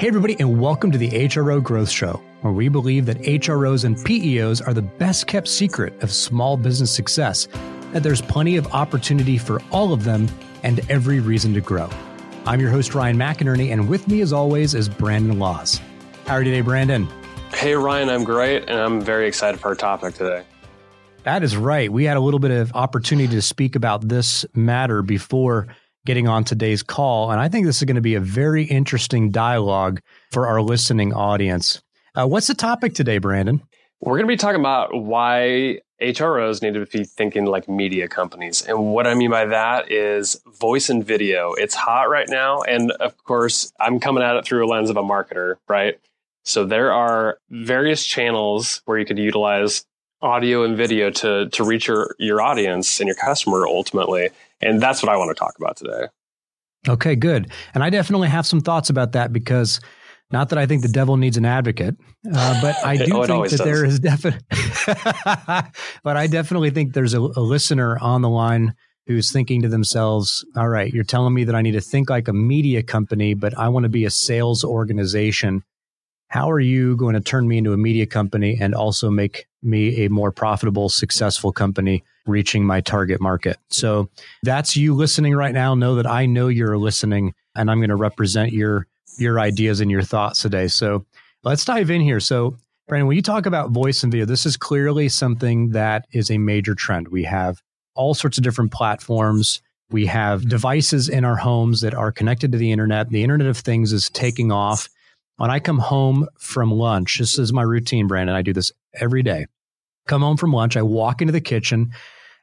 Hey, everybody, and welcome to the HRO Growth Show, where we believe that HROs and PEOs are the best kept secret of small business success, that there's plenty of opportunity for all of them and every reason to grow. I'm your host, Ryan McInerney, and with me, as always, is Brandon Laws. How are you today, Brandon? Hey, Ryan, I'm great, and I'm very excited for our topic today. That is right. We had a little bit of opportunity to speak about this matter before getting on today's call. And I think this is going to be a very interesting dialogue for our listening audience. Uh, what's the topic today, Brandon? We're going to be talking about why HROs need to be thinking like media companies. And what I mean by that is voice and video. It's hot right now. And of course, I'm coming at it through a lens of a marketer, right? So there are various channels where you could utilize audio and video to to reach your your audience and your customer ultimately. And that's what I want to talk about today. Okay, good. And I definitely have some thoughts about that because not that I think the devil needs an advocate, uh, but I do oh, think that does. there is definitely, but I definitely think there's a, a listener on the line who's thinking to themselves, all right, you're telling me that I need to think like a media company, but I want to be a sales organization. How are you going to turn me into a media company and also make me a more profitable, successful company reaching my target market. So that's you listening right now. Know that I know you're listening and I'm going to represent your your ideas and your thoughts today. So let's dive in here. So Brandon, when you talk about voice and video, this is clearly something that is a major trend. We have all sorts of different platforms. We have devices in our homes that are connected to the internet. The Internet of Things is taking off. When I come home from lunch, this is my routine, Brandon. I do this every day. Come home from lunch, I walk into the kitchen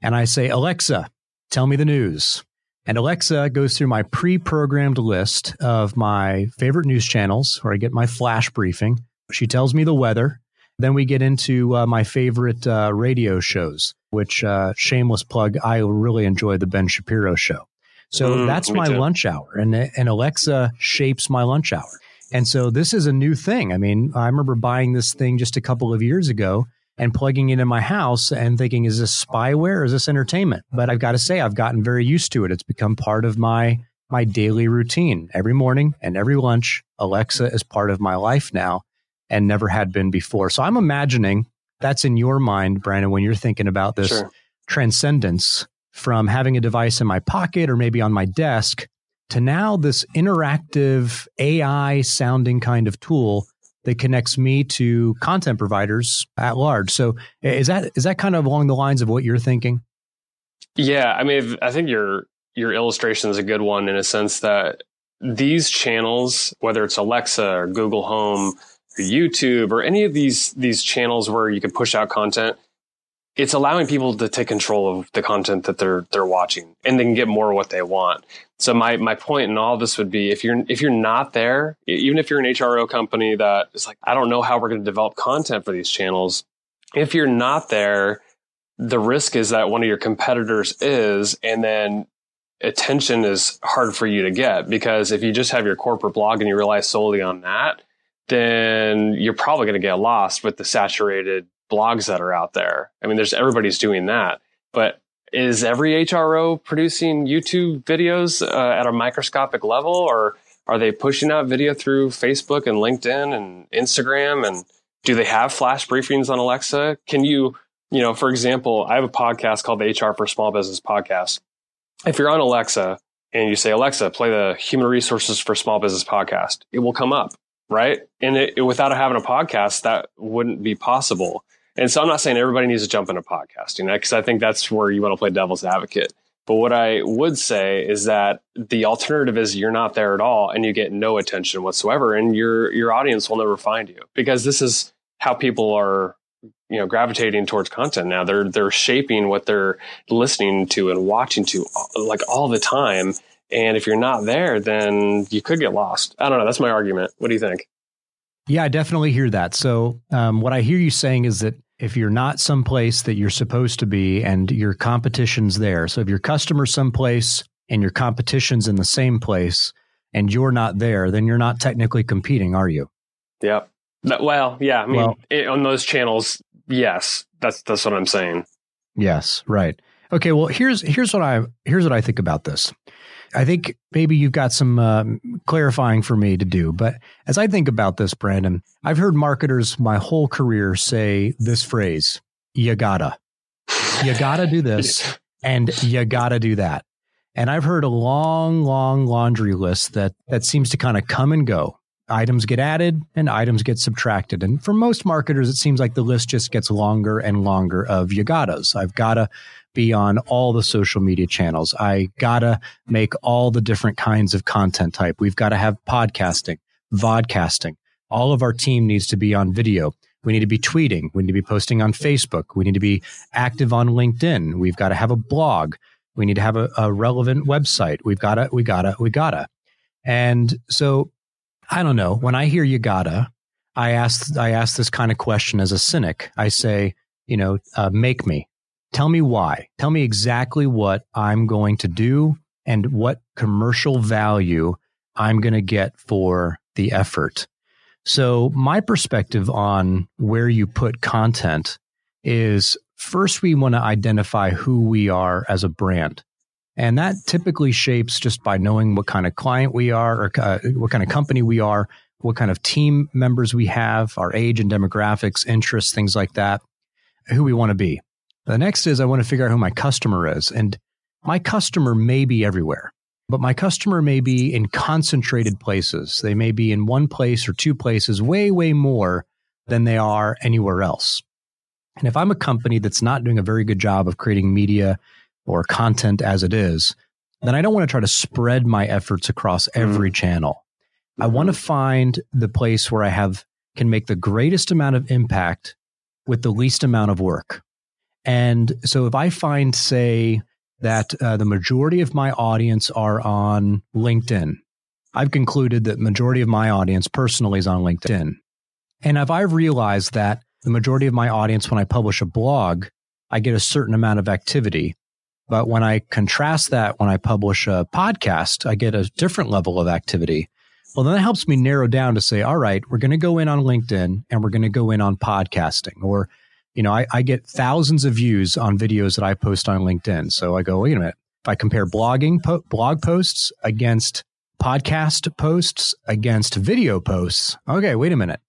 and I say, Alexa, tell me the news. And Alexa goes through my pre programmed list of my favorite news channels where I get my flash briefing. She tells me the weather. Then we get into uh, my favorite uh, radio shows, which, uh, shameless plug, I really enjoy the Ben Shapiro show. So mm, that's my too. lunch hour. And, and Alexa shapes my lunch hour. And so this is a new thing. I mean, I remember buying this thing just a couple of years ago and plugging it in my house and thinking, is this spyware or is this entertainment? But I've got to say, I've gotten very used to it. It's become part of my my daily routine. Every morning and every lunch, Alexa is part of my life now and never had been before. So I'm imagining that's in your mind, Brandon, when you're thinking about this sure. transcendence from having a device in my pocket or maybe on my desk to now this interactive AI sounding kind of tool that connects me to content providers at large. So is that is that kind of along the lines of what you're thinking? Yeah, I mean, I think your your illustration is a good one in a sense that these channels, whether it's Alexa or Google Home or YouTube or any of these these channels where you can push out content, it's allowing people to take control of the content that they're they're watching and they can get more of what they want. So my my point in all this would be if you're if you're not there, even if you're an HRO company that is like I don't know how we're going to develop content for these channels, if you're not there, the risk is that one of your competitors is and then attention is hard for you to get because if you just have your corporate blog and you rely solely on that, then you're probably going to get lost with the saturated blogs that are out there. I mean, there's everybody's doing that, but is every HRO producing YouTube videos uh, at a microscopic level, or are they pushing out video through Facebook and LinkedIn and Instagram? And do they have flash briefings on Alexa? Can you, you know, for example, I have a podcast called the HR for Small Business podcast. If you're on Alexa and you say, Alexa, play the Human Resources for Small Business podcast, it will come up, right? And it, without having a podcast, that wouldn't be possible. And so I'm not saying everybody needs to jump into podcasting because I think that's where you want to play devil's advocate. But what I would say is that the alternative is you're not there at all and you get no attention whatsoever and your your audience will never find you because this is how people are you know gravitating towards content now. They're they're shaping what they're listening to and watching to like all the time. And if you're not there then you could get lost. I don't know. That's my argument. What do you think? Yeah i definitely hear that. So um, what i hear you saying is that if you're not someplace that you're supposed to be and your competition's there. So if your customer's someplace and your competition's in the same place and you're not there, then you're not technically competing, are you? Yeah. Well, yeah. I mean, well, it, on those channels, yes. That's that's what I'm saying. Yes, right. Okay. Well, here's here's what I here's what I think about this. I think maybe you've got some uh, clarifying for me to do. But as I think about this, Brandon, I've heard marketers my whole career say this phrase, you gotta. You gotta do this and you gotta do that. And I've heard a long, long laundry list that that seems to kind of come and go. Items get added and items get subtracted. And for most marketers, it seems like the list just gets longer and longer of you gottas. I've gotta be on all the social media channels. I gotta make all the different kinds of content type. We've got to have podcasting, vodcasting. All of our team needs to be on video. We need to be tweeting. We need to be posting on Facebook. We need to be active on LinkedIn. We've got to have a blog. We need to have a, a relevant website. We've got to, we gotta, we gotta. And so I don't know. When I hear you gotta, I ask, I ask this kind of question as a cynic. I say, you know, uh, make me, tell me why. Tell me exactly what I'm going to do and what commercial value I'm going to get for the effort. So my perspective on where you put content is first we want to identify who we are as a brand. And that typically shapes just by knowing what kind of client we are or uh, what kind of company we are, what kind of team members we have, our age and demographics, interests, things like that, who we want to be. The next is I want to figure out who my customer is. And my customer may be everywhere, but my customer may be in concentrated places. They may be in one place or two places way, way more than they are anywhere else. And if I'm a company that's not doing a very good job of creating media or content as it is, then I don't want to try to spread my efforts across mm-hmm. every mm. channel. I want to find the place where I have can make the greatest amount of impact with the least amount of work. And so if I find, say, that uh, the majority of my audience are on LinkedIn, I've concluded that majority of my audience personally is on LinkedIn. And if I've realized that the majority of my audience, when I publish a blog, I get a certain amount of activity. But when I contrast that, when I publish a podcast, I get a different level of activity. Well, then that helps me narrow down to say, all right, we're going to go in on LinkedIn and we're going to go in on podcasting. Or, you know, I, I, get thousands of views on videos that I post on LinkedIn. So I go, wait a minute. If I compare blogging, po- blog posts against podcast posts against video posts, okay, wait a minute.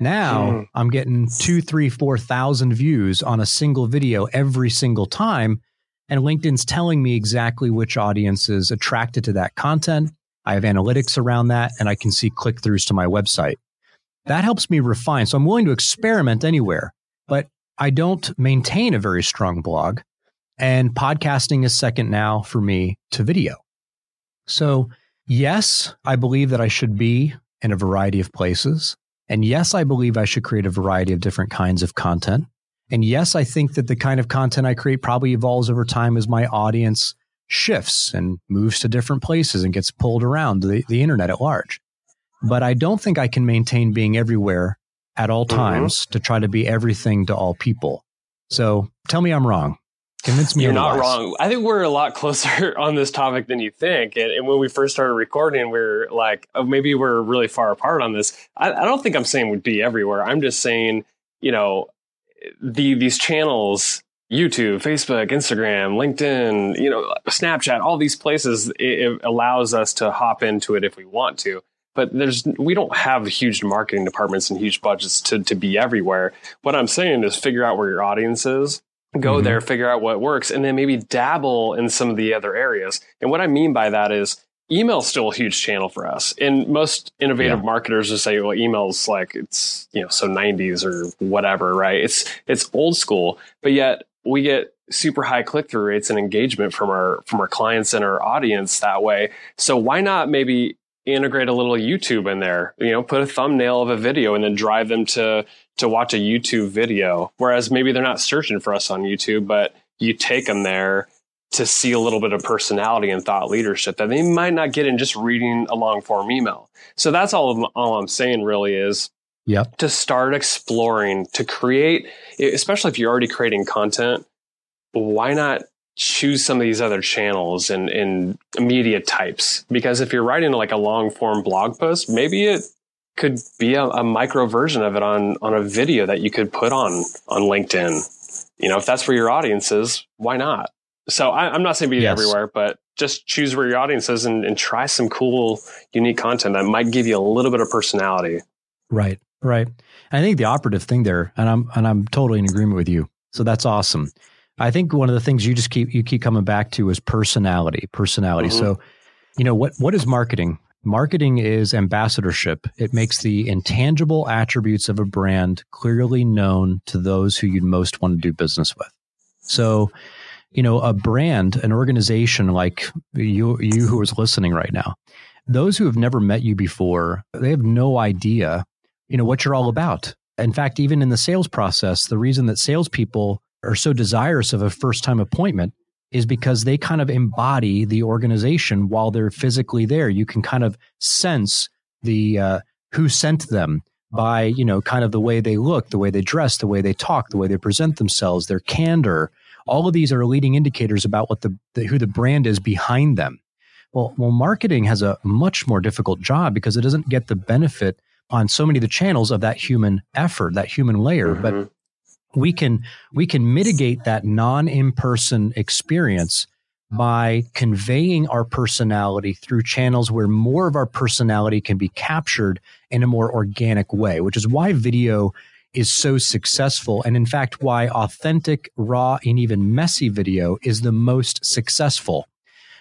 Now mm. I'm getting two, three, four thousand views on a single video every single time. And LinkedIn's telling me exactly which audience is attracted to that content. I have analytics around that and I can see click throughs to my website. That helps me refine. So I'm willing to experiment anywhere, I don't maintain a very strong blog. And podcasting is second now for me to video. So, yes, I believe that I should be in a variety of places. And yes, I believe I should create a variety of different kinds of content. And yes, I think that the kind of content I create probably evolves over time as my audience shifts and moves to different places and gets pulled around the, the internet at large. But I don't think I can maintain being everywhere at all mm-hmm. times mm-hmm. to try to be everything to all people. So tell me I'm wrong. Convince me you're otherwise. not wrong. I think we're a lot closer on this topic than you think. And, and when we first started recording, we are like, oh, maybe we're really far apart on this. I, I don't think I'm saying we'd be everywhere. I'm just saying, you know, the these channels YouTube, Facebook, Instagram, LinkedIn, you know, Snapchat, all these places, it, it, allows us to hop into it if we want to. But there's we don't have huge marketing departments and huge budgets to to be everywhere. What I'm saying is figure out where your audience is go mm-hmm. there, figure out what works, and then maybe dabble in some of the other areas. And what I mean by that is email is still a huge channel for us. And most innovative yeah. marketers will say, well, email's like it's, you know, so 90s or whatever, right? It's it's old school, but yet we get super high click through rates and engagement from our from our clients and our audience that way. So why not maybe integrate a little YouTube in there? You know, put a thumbnail of a video and then drive them to to watch a YouTube video. Whereas maybe they're not searching for us on YouTube, but you take them there to see a little bit of personality and thought leadership that they might not get in just reading a long form email. So that's all, all I'm saying really is yep. to start exploring, to create, especially if you're already creating content, why not choose some of these other channels and, and media types? Because if you're writing like a long form blog post, maybe it could be a, a, micro version of it on on a video that you could put on on LinkedIn. You know, if that's where your audience is, why not? So I, am not saying be yes. everywhere, but just choose where your audience is and, and try some cool, unique content that might give you a little bit of personality. Right, right. I think the operative thing there, and I'm and I'm totally in agreement with you. So that's awesome. I think one of the things you just keep you keep coming back to is personality. Personality. Mm-hmm. So, you know what what is marketing? Marketing is ambassadorship. It makes the intangible attributes of a brand clearly known to those who you'd most want to do business with. So, you know, a brand, an organization like you, you who is listening right now, those who have never met you before, they have no idea, you know, what you're all about. In fact, even in the sales process, the reason that salespeople are so desirous of a first time appointment is because they kind of embody the organization while they're physically there. You can kind of sense the uh, who sent them by you know kind of the way they look, the way they dress, the way they talk, the way they present themselves, their candor, all of these are leading indicators about what the, the who the brand is behind them. Well, well, marketing has a much more difficult job because it doesn't get the benefit on so many of the channels of that human effort, that human layer. Mm-hmm. But we can we can mitigate that non-in-person experience by conveying our personality through channels where more of our personality can be captured in a more organic way, which is why video is so successful. And in fact, why authentic, raw, and even messy video is the most successful.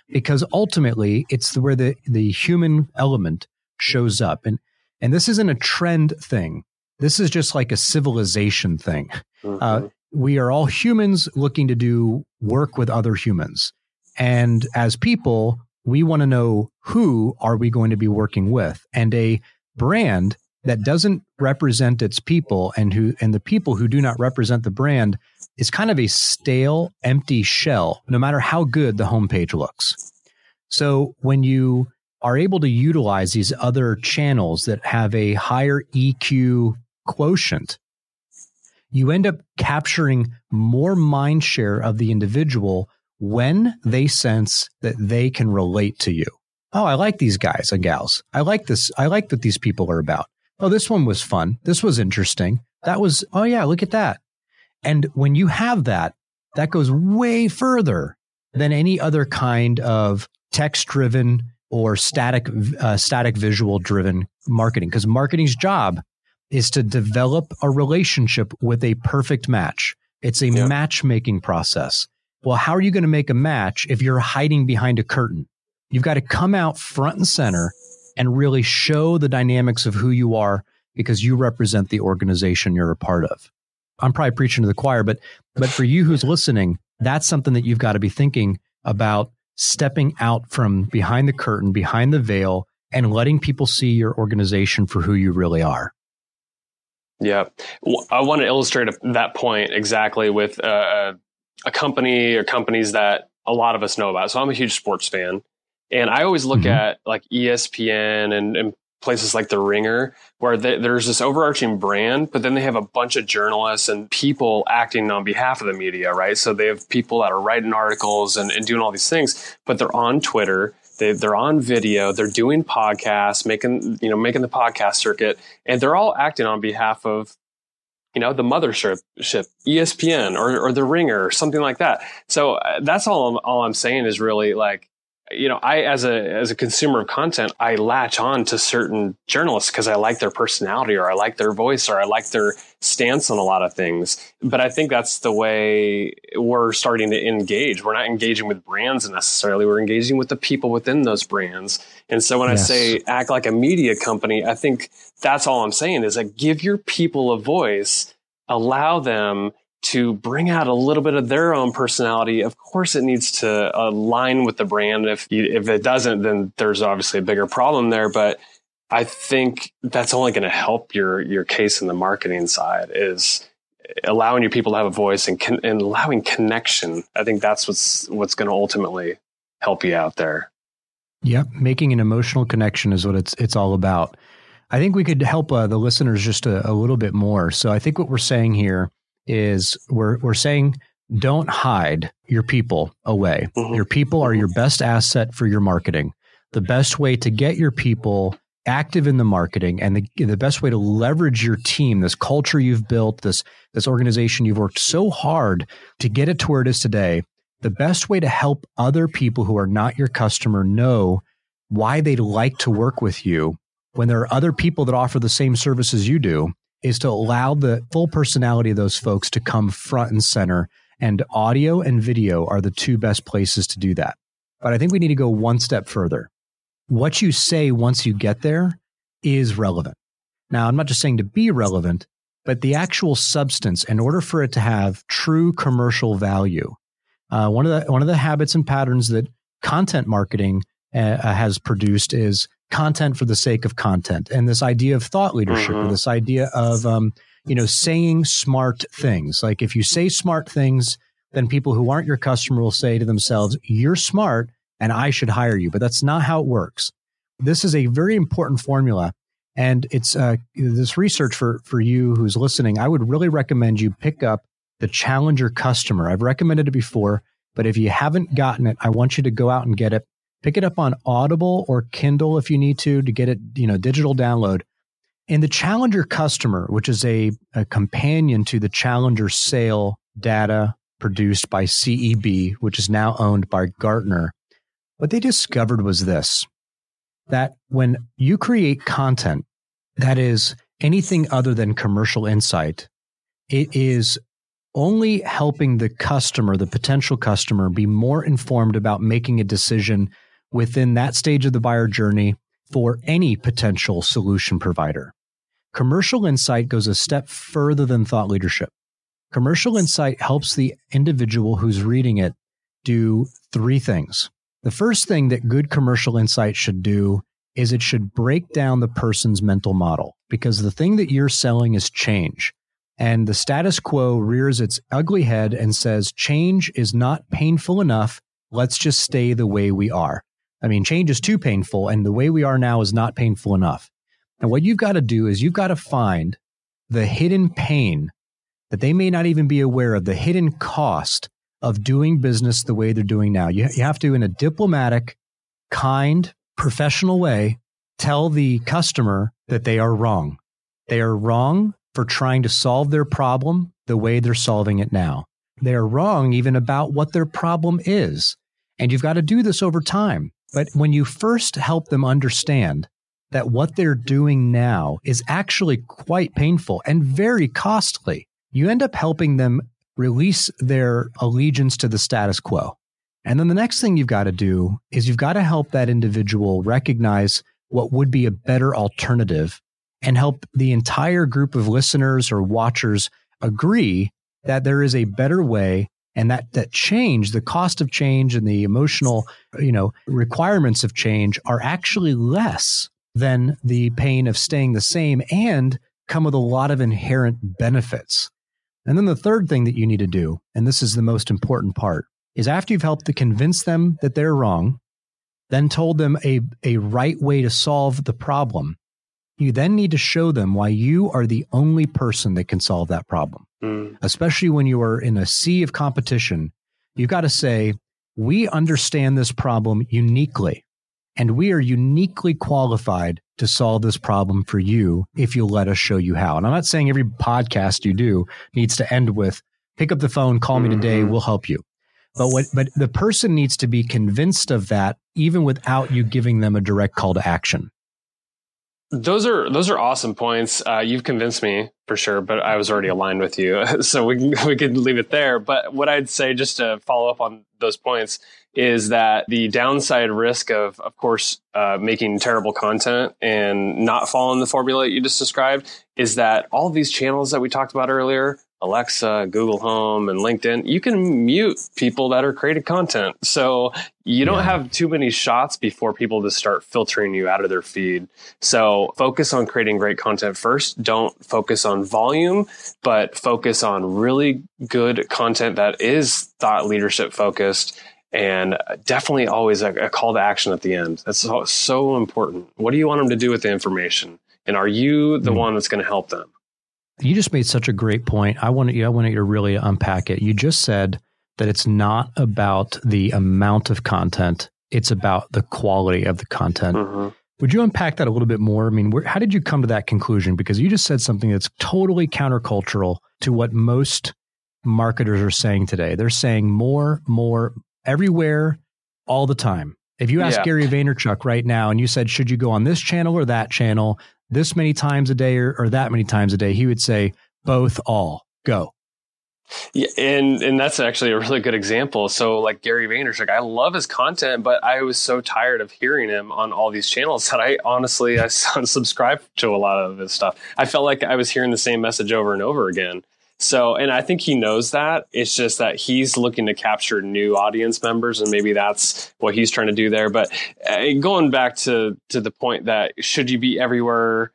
Because ultimately, it's where the, the human element shows up. And, and this isn't a trend thing. This is just like a civilization thing. Mm-hmm. Uh, we are all humans looking to do work with other humans. And as people, we want to know who are we going to be working with? And a brand that doesn't represent its people and who and the people who do not represent the brand is kind of a stale, empty shell, no matter how good the homepage looks. So when you are able to utilize these other channels that have a higher EQ quotient, you end up capturing more mind share of the individual when they sense that they can relate to you. Oh, I like these guys and gals. I like this. I like what these people are about oh, this one was fun. This was interesting. That was, oh, yeah, look at that. And when you have that, that goes way further than any other kind of text driven or static, uh, static visual driven marketing. Because marketing's job is to develop a relationship with a perfect match. It's a yeah. matchmaking process. Well, how are you going to make a match if you're hiding behind a curtain? You've got to come out front and center and really show the dynamics of who you are because you represent the organization you're a part of. I'm probably preaching to the choir, but but for you who's listening, that's something that you've got to be thinking about stepping out from behind the curtain, behind the veil, and letting people see your organization for who you really are. Yeah, I want to illustrate that point exactly with uh, a company or companies that a lot of us know about. So I'm a huge sports fan, and I always look mm-hmm. at like ESPN and, and, places like The Ringer, where they, there's this overarching brand, but then they have a bunch of journalists and people acting on behalf of the media, right? So they have people that are writing articles and, and doing all these things, but they're on Twitter. They, they're on video. They're doing podcasts, making you know making the podcast circuit, and they're all acting on behalf of you know, the mothership, ship, ESPN or, or the ringer or something like that. So uh, that's all I'm, all I'm saying is really like, you know, I as a as a consumer of content, I latch on to certain journalists because I like their personality or I like their voice or I like their stance on a lot of things. But I think that's the way we're starting to engage. We're not engaging with brands necessarily. We're engaging with the people within those brands. And so when yes. I say act like a media company, I think that's all I'm saying is that give your people a voice, allow them to bring out a little bit of their own personality. Of course, it needs to align with the brand. If you, if it doesn't, then there's obviously a bigger problem there. But I think that's only going to help your your case in the marketing side is allowing your people to have a voice and, con- and allowing connection. I think that's what's what's going to ultimately help you out there. Yep, making an emotional connection is what it's it's all about. I think we could help uh, the listeners just a, a little bit more. So I think what we're saying here is we're we're saying don't hide your people away. Mm-hmm. Your people are your best asset for your marketing. The best way to get your people active in the marketing and the, the best way to leverage your team, this culture you've built, this this organization you've worked so hard to get it to where it is today. the best way to help other people who are not your customer know why they'd like to work with you when there are other people that offer the same services you do is to allow the full personality of those folks to come front and center. And audio and video are the two best places to do that. But I think we need to go one step further. What you say once you get there is relevant. Now, I'm not just saying to be relevant, but the actual substance, in order for it to have true commercial value, uh, one of the one of the habits and patterns that content marketing uh, has produced is content for the sake of content, and this idea of thought leadership, mm-hmm. or this idea of um, you know saying smart things. Like if you say smart things, then people who aren't your customer will say to themselves, "You're smart, and I should hire you." But that's not how it works. This is a very important formula. And it's uh, this research for for you who's listening. I would really recommend you pick up the Challenger Customer. I've recommended it before, but if you haven't gotten it, I want you to go out and get it. Pick it up on Audible or Kindle if you need to to get it, you know, digital download. And the Challenger Customer, which is a, a companion to the Challenger Sale data produced by CEB, which is now owned by Gartner, what they discovered was this that when you create content that is anything other than commercial insight, it is only helping the customer, the potential customer, be more informed about making a decision within that stage of the buyer journey for any potential solution provider. Commercial insight goes a step further than thought leadership. Commercial insight helps the individual who's reading it do three things. The first thing that good commercial insight should do is it should break down the person's mental model because the thing that you're selling is change. And the status quo rears its ugly head and says, change is not painful enough. Let's just stay the way we are. I mean, change is too painful, and the way we are now is not painful enough. And what you've got to do is you've got to find the hidden pain that they may not even be aware of, the hidden cost of doing business the way they're doing now. You, you have to, in a diplomatic, kind, professional way, tell the customer that they are wrong. They are wrong for trying to solve their problem the way they're solving it now. They are wrong even about what their problem is. And you've got to do this over time. But when you first help them understand that what they're doing now is actually quite painful and very costly, you end up helping them release their allegiance to the status quo. And then the next thing you've got to do is you've got to help that individual recognize what would be a better alternative and help the entire group of listeners or watchers agree that there is a better way and that that change the cost of change and the emotional you know requirements of change are actually less than the pain of staying the same and come with a lot of inherent benefits. And then the third thing that you need to do and this is the most important part is after you've helped to convince them that they're wrong then told them a, a right way to solve the problem you then need to show them why you are the only person that can solve that problem. Mm. Especially when you are in a sea of competition, you've got to say, we understand this problem uniquely, and we are uniquely qualified to solve this problem for you if you'll let us show you how. And I'm not saying every podcast you do needs to end with, pick up the phone, call me today, mm-hmm. we'll help you. But what, but the person needs to be convinced of that even without you giving them a direct call to action. Those are those are awesome points. Uh, you've convinced me for sure, but I was already aligned with you, so we can, we could leave it there. But what I'd say, just to follow up on those points, is that the downside risk of, of course, uh, making terrible content and not following the formula that you just described is that all these channels that we talked about earlier Alexa, Google Home, and LinkedIn, you can mute people that are creating content. So you don't yeah. have too many shots before people just start filtering you out of their feed. So focus on creating great content first. Don't focus on volume, but focus on really good content that is thought leadership focused and definitely always a, a call to action at the end. That's so, so, important. What do you want them to do with the information? And are you the mm. one that's going to help them? You just made such a great point. I want you, I want you to really unpack it. You just said that it's not about the amount of content; it's about the quality of the content. Mm-hmm. Would you unpack that a little bit more? I mean, where, how did you come to that conclusion? Because you just said something that's totally countercultural to what most marketers are saying today. They're saying more, more, everywhere, all the time. If you ask yeah. Gary Vaynerchuk right now and you said, should you go on this channel or that channel this many times a day or, or that many times a day, he would say, both, all, go. Yeah, and and that's actually a really good example. So like Gary Vaynerchuk, I love his content, but I was so tired of hearing him on all these channels that I honestly I subscribed to a lot of his stuff. I felt like I was hearing the same message over and over again. So, and I think he knows that. It's just that he's looking to capture new audience members, and maybe that's what he's trying to do there. But uh, going back to to the point that should you be everywhere,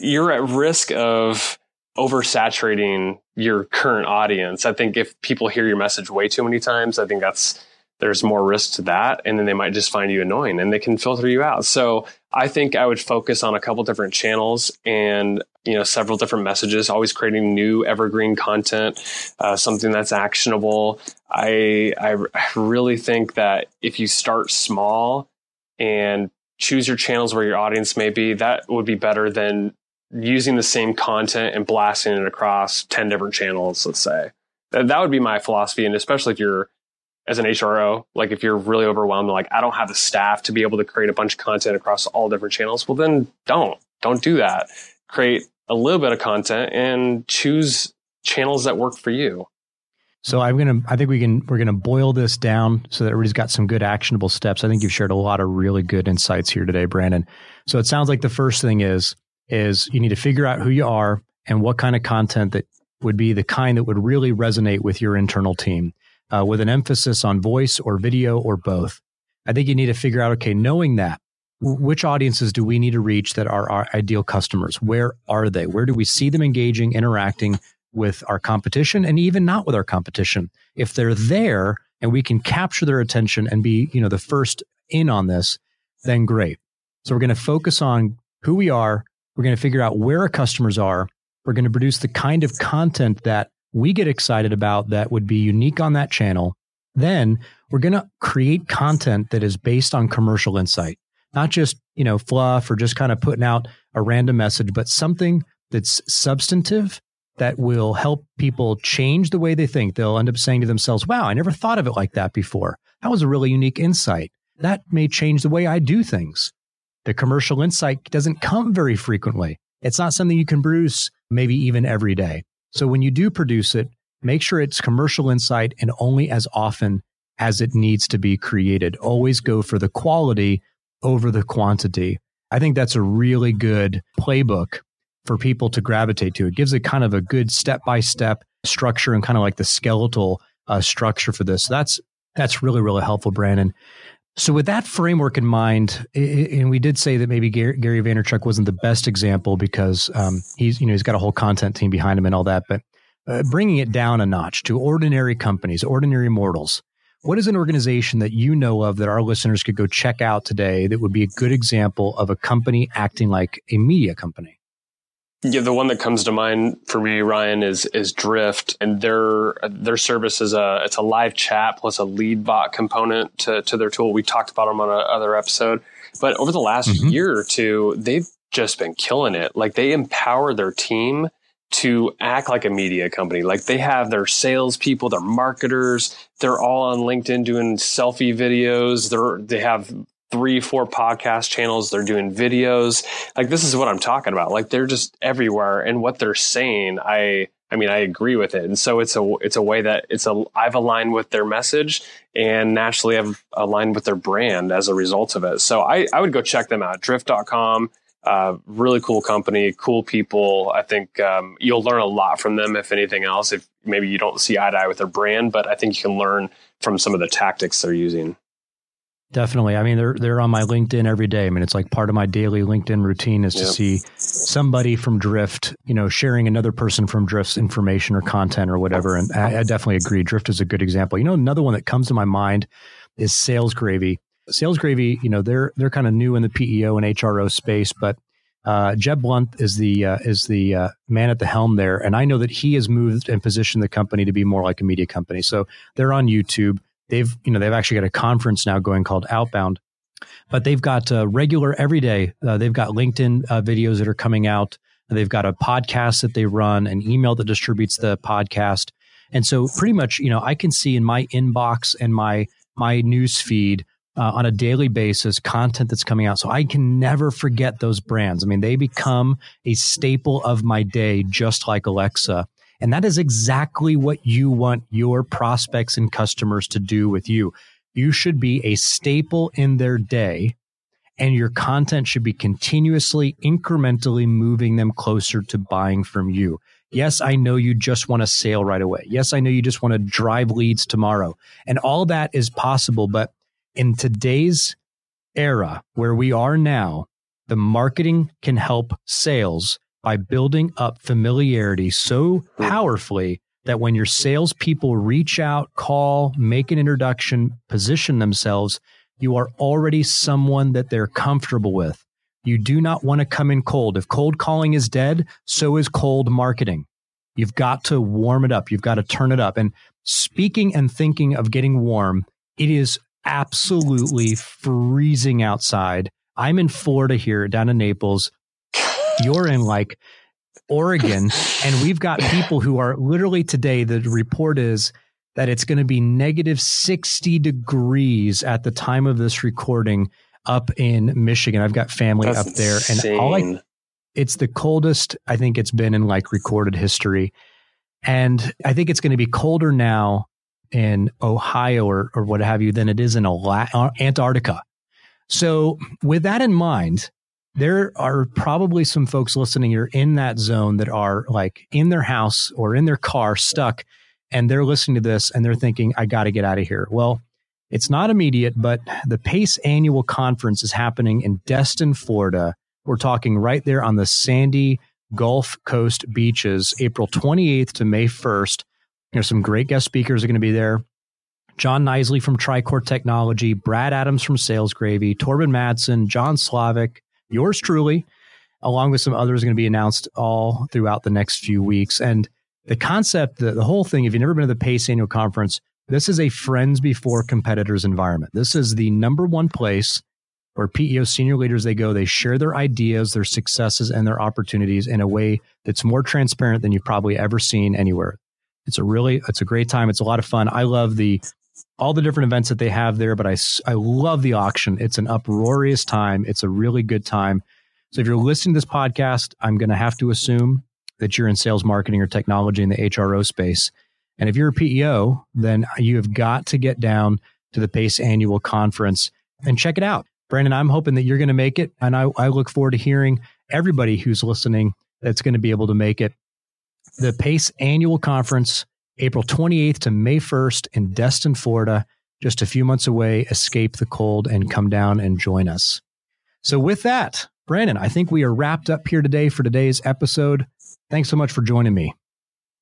you're at risk of oversaturating your current audience. I think if people hear your message way too many times, I think that's there's more risk to that and then they might just find you annoying and they can filter you out. So I think I would focus on a couple different channels and you know several different messages always creating new evergreen content uh, something that's actionable I, I really think that if you start small and choose your channels where your audience may be that would be better than using the same content and blasting it across 10 different channels, let's say. That, that would be my philosophy. And especially if you're as an HRO, like if you're really overwhelmed, like I don't have the staff to be able to create a bunch of content across all different channels, well, then don't, don't do that. Create a little bit of content and choose channels that work for you. So I'm gonna. I think we can. We're gonna boil this down so that everybody's got some good actionable steps. I think you've shared a lot of really good insights here today, Brandon. So it sounds like the first thing is is you need to figure out who you are and what kind of content that would be the kind that would really resonate with your internal team uh, with an emphasis on voice or video or both. I think you need to figure out, okay, knowing that, which audiences do we need to reach that are our ideal customers? Where are they? Where do we see them engaging, interacting with our competition and even not with our competition? If they're there and we can capture their attention and be, you know, the first in on this, then great. So we're going to focus on who we are, we're going to figure out where our customers are. We're going to produce the kind of content that we get excited about that would be unique on that channel. Then we're going to create content that is based on commercial insight, not just, you know, fluff or just kind of putting out a random message, but something that's substantive that will help people change the way they think. They'll end up saying to themselves, wow, I never thought of it like that before. That was a really unique insight. That may change the way I do things. The commercial insight doesn't come very frequently. It's not something you can produce maybe even every day. So when you do produce it, make sure it's commercial insight and only as often as it needs to be created. Always go for the quality over the quantity. I think that's a really good playbook for people to gravitate to. It gives it kind of a good step by step structure and kind of like the skeletal uh, structure for this. That's that's really really helpful, Brandon. So, with that framework in mind, and we did say that maybe Gary, Vaynerchuk wasn't the best example because um, he's you know he's got a whole content team behind him and all that, but uh, bringing it down a notch to ordinary companies, ordinary mortals. What is an organization that you know of that our listeners could go check out today that would be a good example of a company acting like a media company? Yeah, the one that comes to mind for me, Ryan, is is Drift, and their their service is a it's a live chat plus a lead bot component to to their tool. We talked about them on another episode, but over the last mm-hmm. year or two, they've just been killing it. Like they empower their team to act like a media company. Like they have their salespeople, their marketers, they're all on LinkedIn doing selfie videos. They're they have three, four podcast channels. They're doing videos. Like this is what I'm talking about. Like they're just everywhere. And what they're saying, I, I mean, I agree with it. And so it's a, it's a way that it's a, I've aligned with their message and naturally I've aligned with their brand as a result of it. So I, I would go check them out. Drift.com. Uh, really cool company, cool people. I think um, you'll learn a lot from them, if anything else. If maybe you don't see eye to eye with their brand, but I think you can learn from some of the tactics they're using. Definitely. I mean, they're they're on my LinkedIn every day. I mean, it's like part of my daily LinkedIn routine is to see somebody from Drift, you know, sharing another person from Drift's information or content or whatever. And I, I definitely agree. Drift is a good example. You know, another one that comes to my mind is Sales Gravy. Sales Gravy, you know, they're they're kind of new in the PEO and HRO space, but uh, Jeb Blount is the uh, is the uh, man at the helm there, and I know that he has moved and positioned the company to be more like a media company. So they're on YouTube they've you know they've actually got a conference now going called Outbound, but they've got uh, regular every day. Uh, they've got LinkedIn uh, videos that are coming out. They've got a podcast that they run, an email that distributes the podcast. And so pretty much, you know, I can see in my inbox and my my news feed uh, on a daily basis content that's coming out. So I can never forget those brands. I mean, they become a staple of my day, just like Alexa. And that is exactly what you want your prospects and customers to do with you. You should be a staple in their day, and your content should be continuously, incrementally moving them closer to buying from you. Yes, I know you just want a sale right away. Yes, I know you just want to drive leads tomorrow. And all that is possible, but in today's era where we are now, the marketing can help sales by building up familiarity so hmm. powerfully that when your salespeople reach out, call, make an introduction, position themselves, you are already someone that they're comfortable with. You do not want to come in cold. If cold calling is dead, so is cold marketing. You've got to warm it up. You've got to turn it up. And speaking and thinking of getting warm, it is absolutely freezing outside. I'm in Florida here, down in Naples. You're in like Oregon, and we've got people who are literally today. The report is that it's going to be negative 60 degrees at the time of this recording up in Michigan. I've got family That's up there, insane. and all I, it's the coldest I think it's been in like recorded history. And I think it's going to be colder now in Ohio or, or what have you than it is in Antarctica. So, with that in mind, there are probably some folks listening here in that zone that are like in their house or in their car stuck and they're listening to this and they're thinking, I got to get out of here. Well, it's not immediate, but the PACE annual conference is happening in Destin, Florida. We're talking right there on the sandy Gulf Coast beaches, April 28th to May 1st. There's some great guest speakers are going to be there. John Nisley from Tricore Technology, Brad Adams from Sales Gravy, Torben Madsen, John Slavic, yours truly, along with some others going to be announced all throughout the next few weeks. And the concept, the, the whole thing, if you've never been to the PACE annual conference, this is a friends before competitors environment. This is the number one place where PEO senior leaders they go, they share their ideas, their successes, and their opportunities in a way that's more transparent than you've probably ever seen anywhere. It's a really, it's a great time. It's a lot of fun. I love the all the different events that they have there, but I, I love the auction. It's an uproarious time. It's a really good time. So if you're listening to this podcast, I'm going to have to assume that you're in sales marketing or technology in the HRO space. And if you're a PEO, then you have got to get down to the PACE annual conference and check it out. Brandon, I'm hoping that you're going to make it. And I, I look forward to hearing everybody who's listening that's going to be able to make it the PACE annual conference, April 28th to May 1st in Destin, Florida, just a few months away. Escape the cold and come down and join us. So, with that, Brandon, I think we are wrapped up here today for today's episode. Thanks so much for joining me.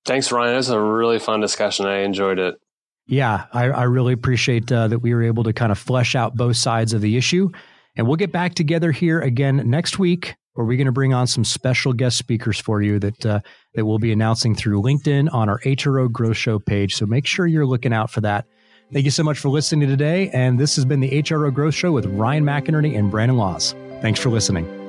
Thanks, Ryan. It was a really fun discussion. I enjoyed it. Yeah, I, I really appreciate uh, that we were able to kind of flesh out both sides of the issue. And we'll get back together here again next week where we're going to bring on some special guest speakers for you that uh, that we'll be announcing through LinkedIn on our HRO Growth Show page. So make sure you're looking out for that. Thank you so much for listening today. And this has been the HRO Growth Show with Ryan McInerney and Brandon Laws. Thanks for listening.